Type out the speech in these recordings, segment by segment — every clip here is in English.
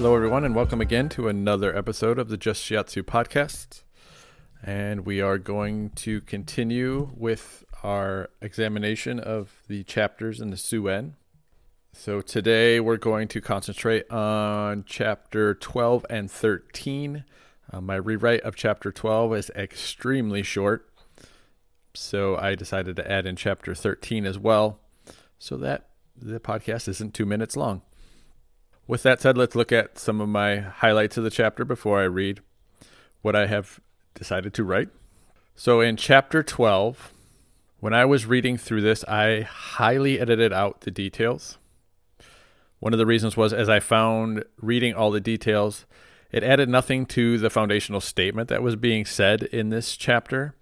Hello, everyone, and welcome again to another episode of the Just Shiatsu podcast. And we are going to continue with our examination of the chapters in the Su Wen. So today we're going to concentrate on chapter 12 and 13. Uh, my rewrite of chapter 12 is extremely short, so I decided to add in chapter 13 as well so that the podcast isn't two minutes long. With that said, let's look at some of my highlights of the chapter before I read what I have decided to write. So, in chapter 12, when I was reading through this, I highly edited out the details. One of the reasons was as I found reading all the details, it added nothing to the foundational statement that was being said in this chapter.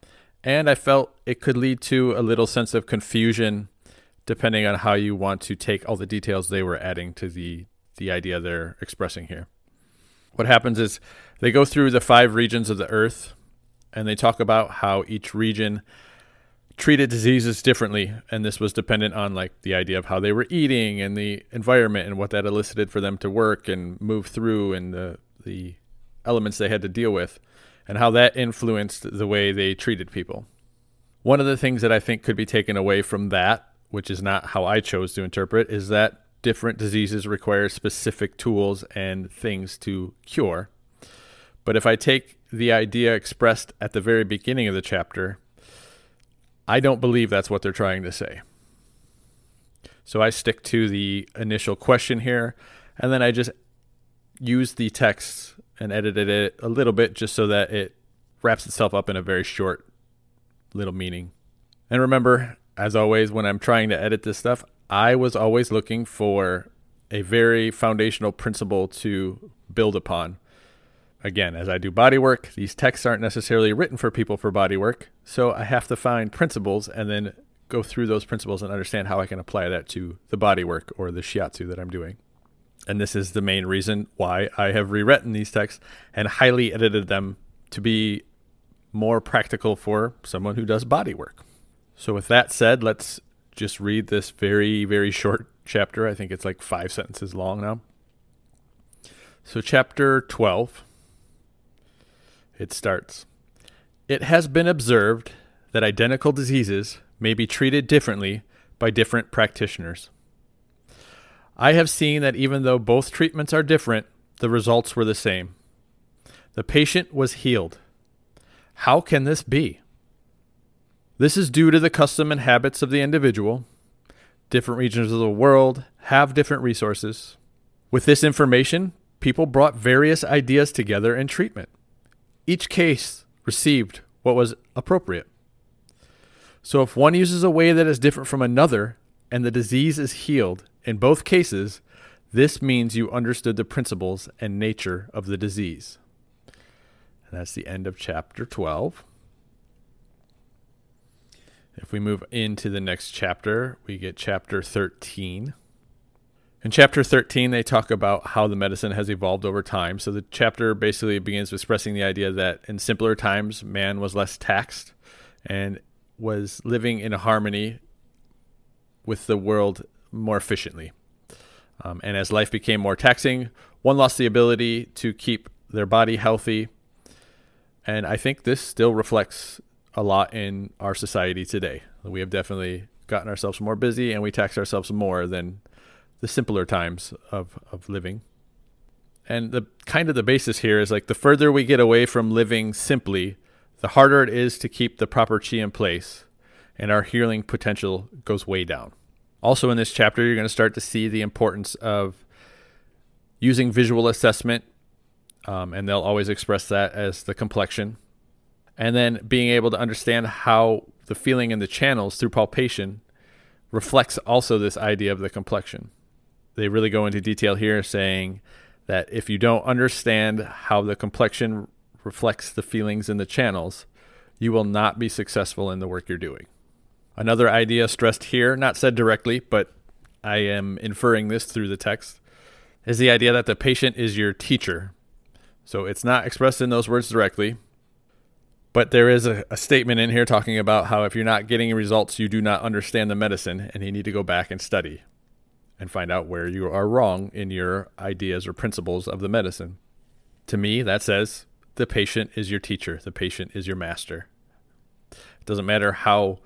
And I felt it could lead to a little sense of confusion depending on how you want to take all the details they were adding to the the idea they're expressing here. What happens is they go through the five regions of the earth and they talk about how each region treated diseases differently and this was dependent on like the idea of how they were eating and the environment and what that elicited for them to work and move through and the the elements they had to deal with and how that influenced the way they treated people. One of the things that I think could be taken away from that, which is not how I chose to interpret, is that different diseases require specific tools and things to cure. But if I take the idea expressed at the very beginning of the chapter, I don't believe that's what they're trying to say. So I stick to the initial question here, and then I just use the text and edited it a little bit just so that it wraps itself up in a very short little meaning. And remember, as always, when I'm trying to edit this stuff, I was always looking for a very foundational principle to build upon. Again, as I do body work, these texts aren't necessarily written for people for body work, so I have to find principles and then go through those principles and understand how I can apply that to the body work or the shiatsu that I'm doing. And this is the main reason why I have rewritten these texts and highly edited them to be more practical for someone who does body work. So, with that said, let's just read this very, very short chapter. I think it's like five sentences long now. So, chapter 12, it starts It has been observed that identical diseases may be treated differently by different practitioners. I have seen that even though both treatments are different, the results were the same. The patient was healed. How can this be? This is due to the custom and habits of the individual. Different regions of the world have different resources. With this information, people brought various ideas together in treatment. Each case received what was appropriate. So, if one uses a way that is different from another and the disease is healed, in both cases, this means you understood the principles and nature of the disease. And that's the end of chapter 12. If we move into the next chapter, we get chapter 13. In chapter 13, they talk about how the medicine has evolved over time. So the chapter basically begins with expressing the idea that in simpler times, man was less taxed and was living in harmony with the world more efficiently. Um, and as life became more taxing, one lost the ability to keep their body healthy. And I think this still reflects a lot in our society today. We have definitely gotten ourselves more busy and we tax ourselves more than the simpler times of, of living. And the kind of the basis here is like the further we get away from living simply, the harder it is to keep the proper chi in place, and our healing potential goes way down. Also, in this chapter, you're going to start to see the importance of using visual assessment, um, and they'll always express that as the complexion and then being able to understand how the feeling in the channels through palpation reflects also this idea of the complexion. They really go into detail here saying that if you don't understand how the complexion reflects the feelings in the channels, you will not be successful in the work you're doing. Another idea stressed here, not said directly, but I am inferring this through the text, is the idea that the patient is your teacher. So it's not expressed in those words directly, but there is a, a, statement in here talking about how if you're not getting results, you do not understand the medicine and you need to go back and study. and find out where you are wrong in your ideas or principles of the medicine. To me, that says the patient is your teacher, the patient is your master. It doesn't matter how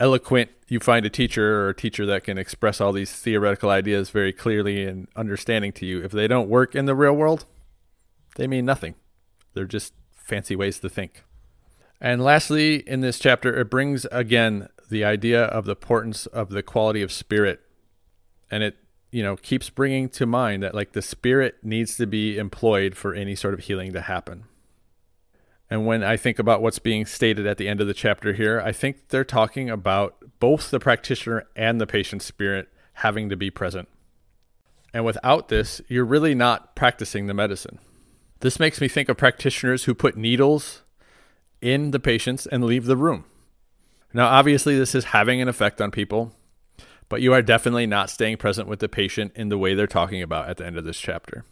eloquent you find a teacher or a teacher that can express all these theoretical ideas very clearly and understanding to you. If they don't work in the real world, they mean nothing. They're just fancy ways to think. And lastly, in this chapter, it brings again the idea of the importance of the quality of spirit. And it, you know, keeps bringing to mind that like the spirit needs to be employed for any sort of healing to happen. And when I think about what's being stated at the end of the chapter here, I think they're talking about both the practitioner and the patient's spirit having to be present. And without this, you're really not practicing the medicine. This makes me think of practitioners who put needles in the patients and leave the room. Now, obviously, this is having an effect on people, but you are definitely not staying present with the patient in the way they're talking about at the end of this chapter.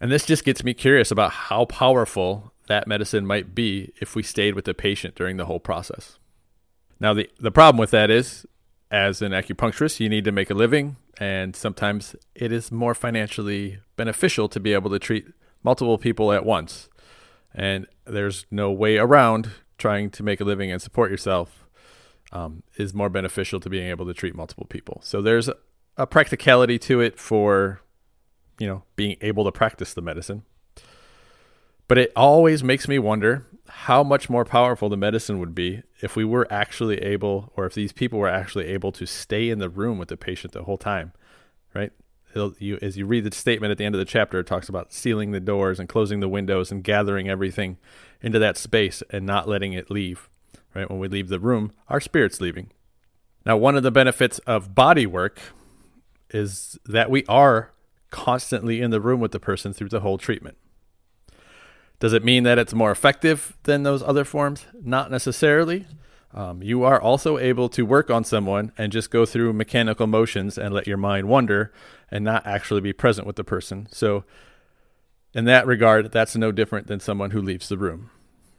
And this just gets me curious about how powerful that medicine might be if we stayed with the patient during the whole process. Now, the, the problem with that is, as an acupuncturist, you need to make a living, and sometimes it is more financially beneficial to be able to treat multiple people at once. And there's no way around trying to make a living and support yourself um, is more beneficial to being able to treat multiple people. So there's a, a practicality to it for, you know, being able to practice the medicine. But it always makes me wonder how much more powerful the medicine would be if we were actually able, or if these people were actually able to stay in the room with the patient the whole time, right? You, as you read the statement at the end of the chapter, it talks about sealing the doors and closing the windows and gathering everything into that space and not letting it leave. Right? When we leave the room, our spirit's leaving. Now, one of the benefits of body work is that we are constantly in the room with the person through the whole treatment. Does it mean that it's more effective than those other forms? Not necessarily. Um, you are also able to work on someone and just go through mechanical motions and let your mind wander and not actually be present with the person. So, in that regard, that's no different than someone who leaves the room,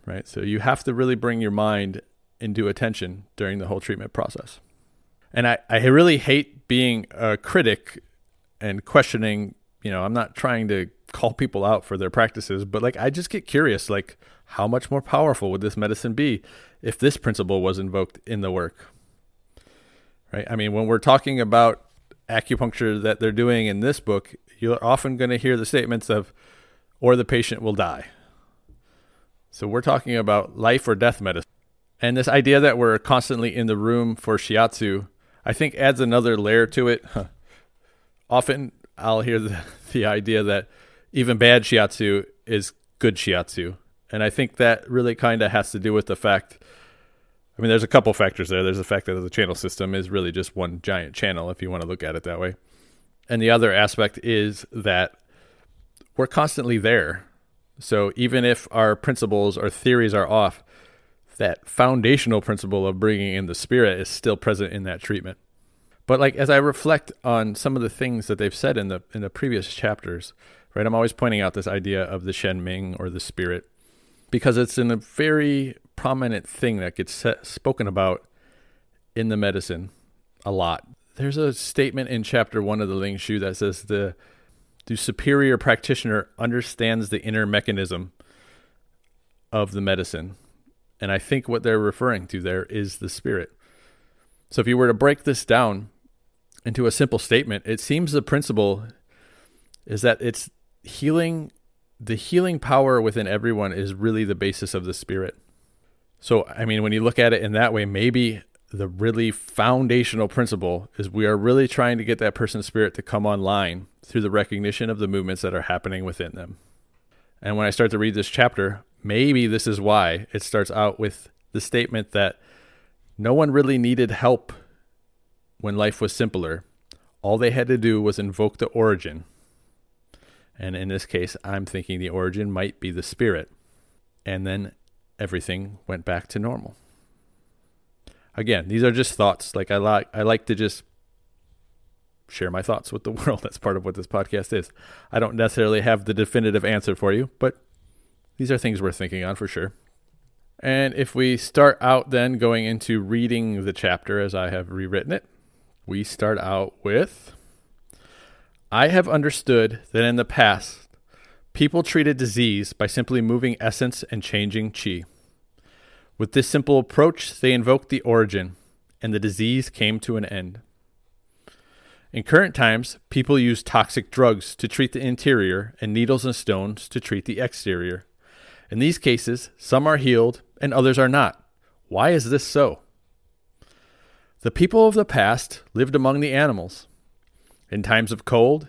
right? So, you have to really bring your mind into attention during the whole treatment process. And I, I really hate being a critic and questioning, you know, I'm not trying to call people out for their practices, but like I just get curious like how much more powerful would this medicine be if this principle was invoked in the work? Right? I mean, when we're talking about acupuncture that they're doing in this book, you're often going to hear the statements of or the patient will die. So we're talking about life or death medicine. And this idea that we're constantly in the room for shiatsu, I think adds another layer to it. Often I'll hear the, the idea that even bad shiatsu is good shiatsu. And I think that really kind of has to do with the fact I mean, there's a couple factors there. There's the fact that the channel system is really just one giant channel, if you want to look at it that way. And the other aspect is that we're constantly there. So even if our principles or theories are off, that foundational principle of bringing in the spirit is still present in that treatment. But like as I reflect on some of the things that they've said in the in the previous chapters, right? I'm always pointing out this idea of the Shen Ming or the spirit because it's in a very prominent thing that gets set, spoken about in the medicine a lot. There's a statement in chapter one of the Ling Shu that says the the superior practitioner understands the inner mechanism of the medicine. And I think what they're referring to there is the spirit. So if you were to break this down into a simple statement, it seems the principle is that it's healing the healing power within everyone is really the basis of the spirit. So, I mean, when you look at it in that way, maybe the really foundational principle is we are really trying to get that person's spirit to come online through the recognition of the movements that are happening within them. And when I start to read this chapter, maybe this is why it starts out with the statement that no one really needed help when life was simpler. All they had to do was invoke the origin and in this case, I'm thinking the origin might be the spirit. And then everything went back to normal. Again, these are just thoughts. Like I like I like to just share my thoughts with the world. That's part of what this podcast is. I don't necessarily have the definitive answer for you, but these are things we're thinking on for sure. And if we start out then going into reading the chapter as I have rewritten it, we start out with I have understood that in the past, people treated disease by simply moving essence and changing chi. With this simple approach, they invoked the origin, and the disease came to an end. In current times, people use toxic drugs to treat the interior and needles and stones to treat the exterior. In these cases, some are healed and others are not. Why is this so? The people of the past lived among the animals. In times of cold,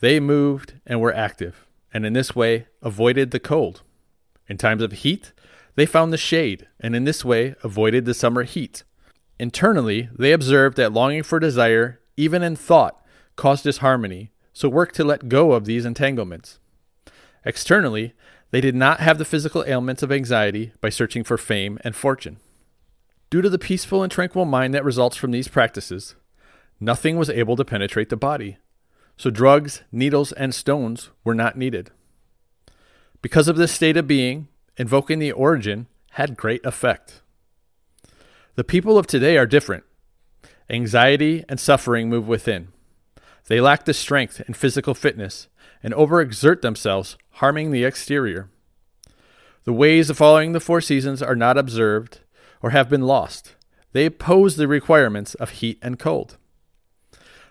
they moved and were active, and in this way avoided the cold. In times of heat, they found the shade, and in this way avoided the summer heat. Internally, they observed that longing for desire, even in thought, caused disharmony, so worked to let go of these entanglements. Externally, they did not have the physical ailments of anxiety by searching for fame and fortune. Due to the peaceful and tranquil mind that results from these practices, nothing was able to penetrate the body, so drugs, needles, and stones were not needed. Because of this state of being, invoking the origin had great effect. The people of today are different. Anxiety and suffering move within. They lack the strength and physical fitness and overexert themselves, harming the exterior. The ways of following the four seasons are not observed, or have been lost. They oppose the requirements of heat and cold.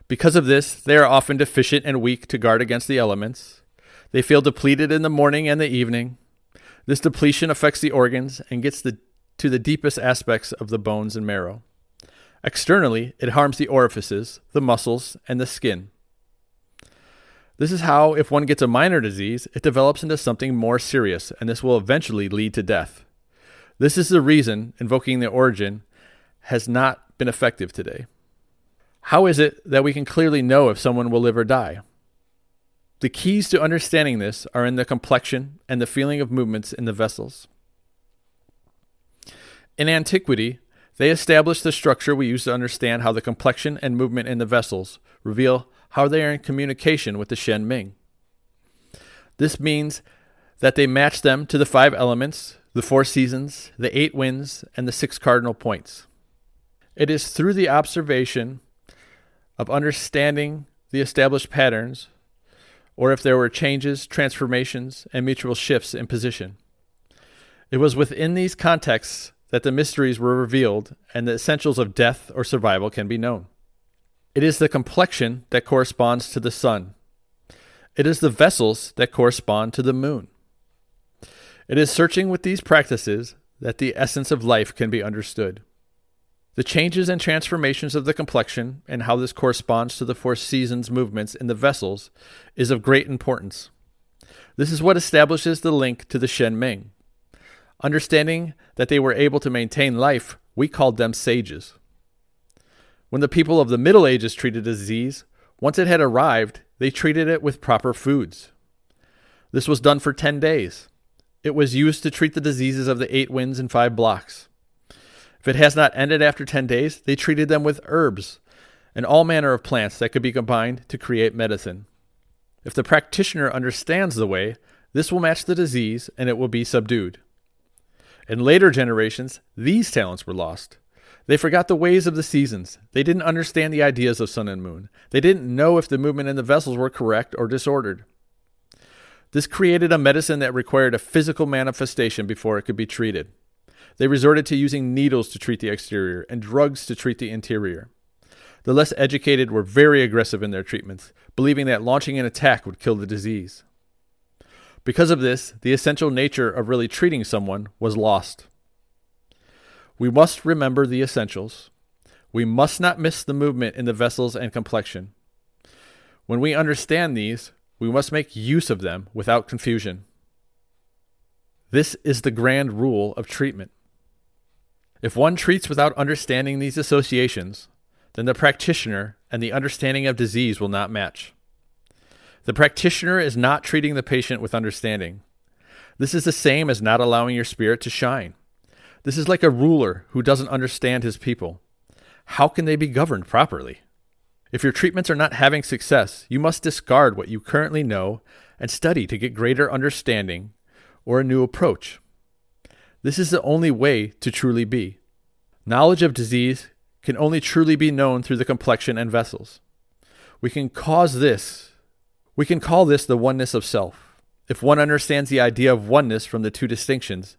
Because of this, they are often deficient and weak to guard against the elements. They feel depleted in the morning and the evening. This depletion affects the organs and gets the, to the deepest aspects of the bones and marrow. Externally, it harms the orifices, the muscles, and the skin. This is how, if one gets a minor disease, it develops into something more serious, and this will eventually lead to death. This is the reason invoking the origin has not been effective today. How is it that we can clearly know if someone will live or die? The keys to understanding this are in the complexion and the feeling of movements in the vessels. In antiquity, they established the structure we use to understand how the complexion and movement in the vessels reveal how they are in communication with the Shen Ming. This means that they match them to the five elements the four seasons, the eight winds, and the six cardinal points. It is through the observation of understanding the established patterns, or if there were changes, transformations, and mutual shifts in position. It was within these contexts that the mysteries were revealed and the essentials of death or survival can be known. It is the complexion that corresponds to the sun. It is the vessels that correspond to the moon. It is searching with these practices that the essence of life can be understood. The changes and transformations of the complexion and how this corresponds to the four seasons movements in the vessels is of great importance. This is what establishes the link to the Shen Ming. Understanding that they were able to maintain life, we called them sages. When the people of the Middle Ages treated a disease, once it had arrived, they treated it with proper foods. This was done for 10 days. It was used to treat the diseases of the eight winds and five blocks. If it has not ended after 10 days, they treated them with herbs and all manner of plants that could be combined to create medicine. If the practitioner understands the way, this will match the disease and it will be subdued. In later generations, these talents were lost. They forgot the ways of the seasons. They didn't understand the ideas of sun and moon. They didn't know if the movement in the vessels were correct or disordered. This created a medicine that required a physical manifestation before it could be treated. They resorted to using needles to treat the exterior and drugs to treat the interior. The less educated were very aggressive in their treatments, believing that launching an attack would kill the disease. Because of this, the essential nature of really treating someone was lost. We must remember the essentials. We must not miss the movement in the vessels and complexion. When we understand these, we must make use of them without confusion. This is the grand rule of treatment. If one treats without understanding these associations, then the practitioner and the understanding of disease will not match. The practitioner is not treating the patient with understanding. This is the same as not allowing your spirit to shine. This is like a ruler who doesn't understand his people. How can they be governed properly? If your treatments are not having success, you must discard what you currently know and study to get greater understanding or a new approach. This is the only way to truly be. Knowledge of disease can only truly be known through the complexion and vessels. We can cause this, we can call this the oneness of self. If one understands the idea of oneness from the two distinctions,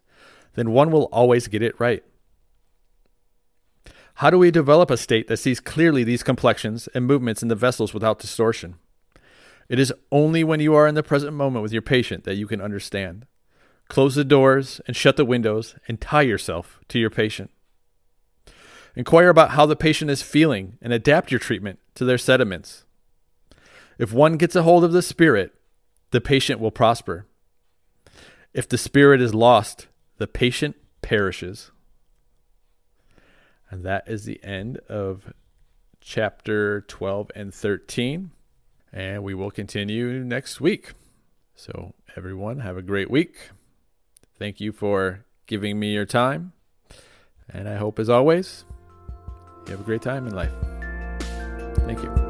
then one will always get it right. How do we develop a state that sees clearly these complexions and movements in the vessels without distortion? It is only when you are in the present moment with your patient that you can understand. Close the doors and shut the windows and tie yourself to your patient. Inquire about how the patient is feeling and adapt your treatment to their sediments. If one gets a hold of the spirit, the patient will prosper. If the spirit is lost, the patient perishes. And that is the end of chapter 12 and 13. And we will continue next week. So, everyone, have a great week. Thank you for giving me your time. And I hope, as always, you have a great time in life. Thank you.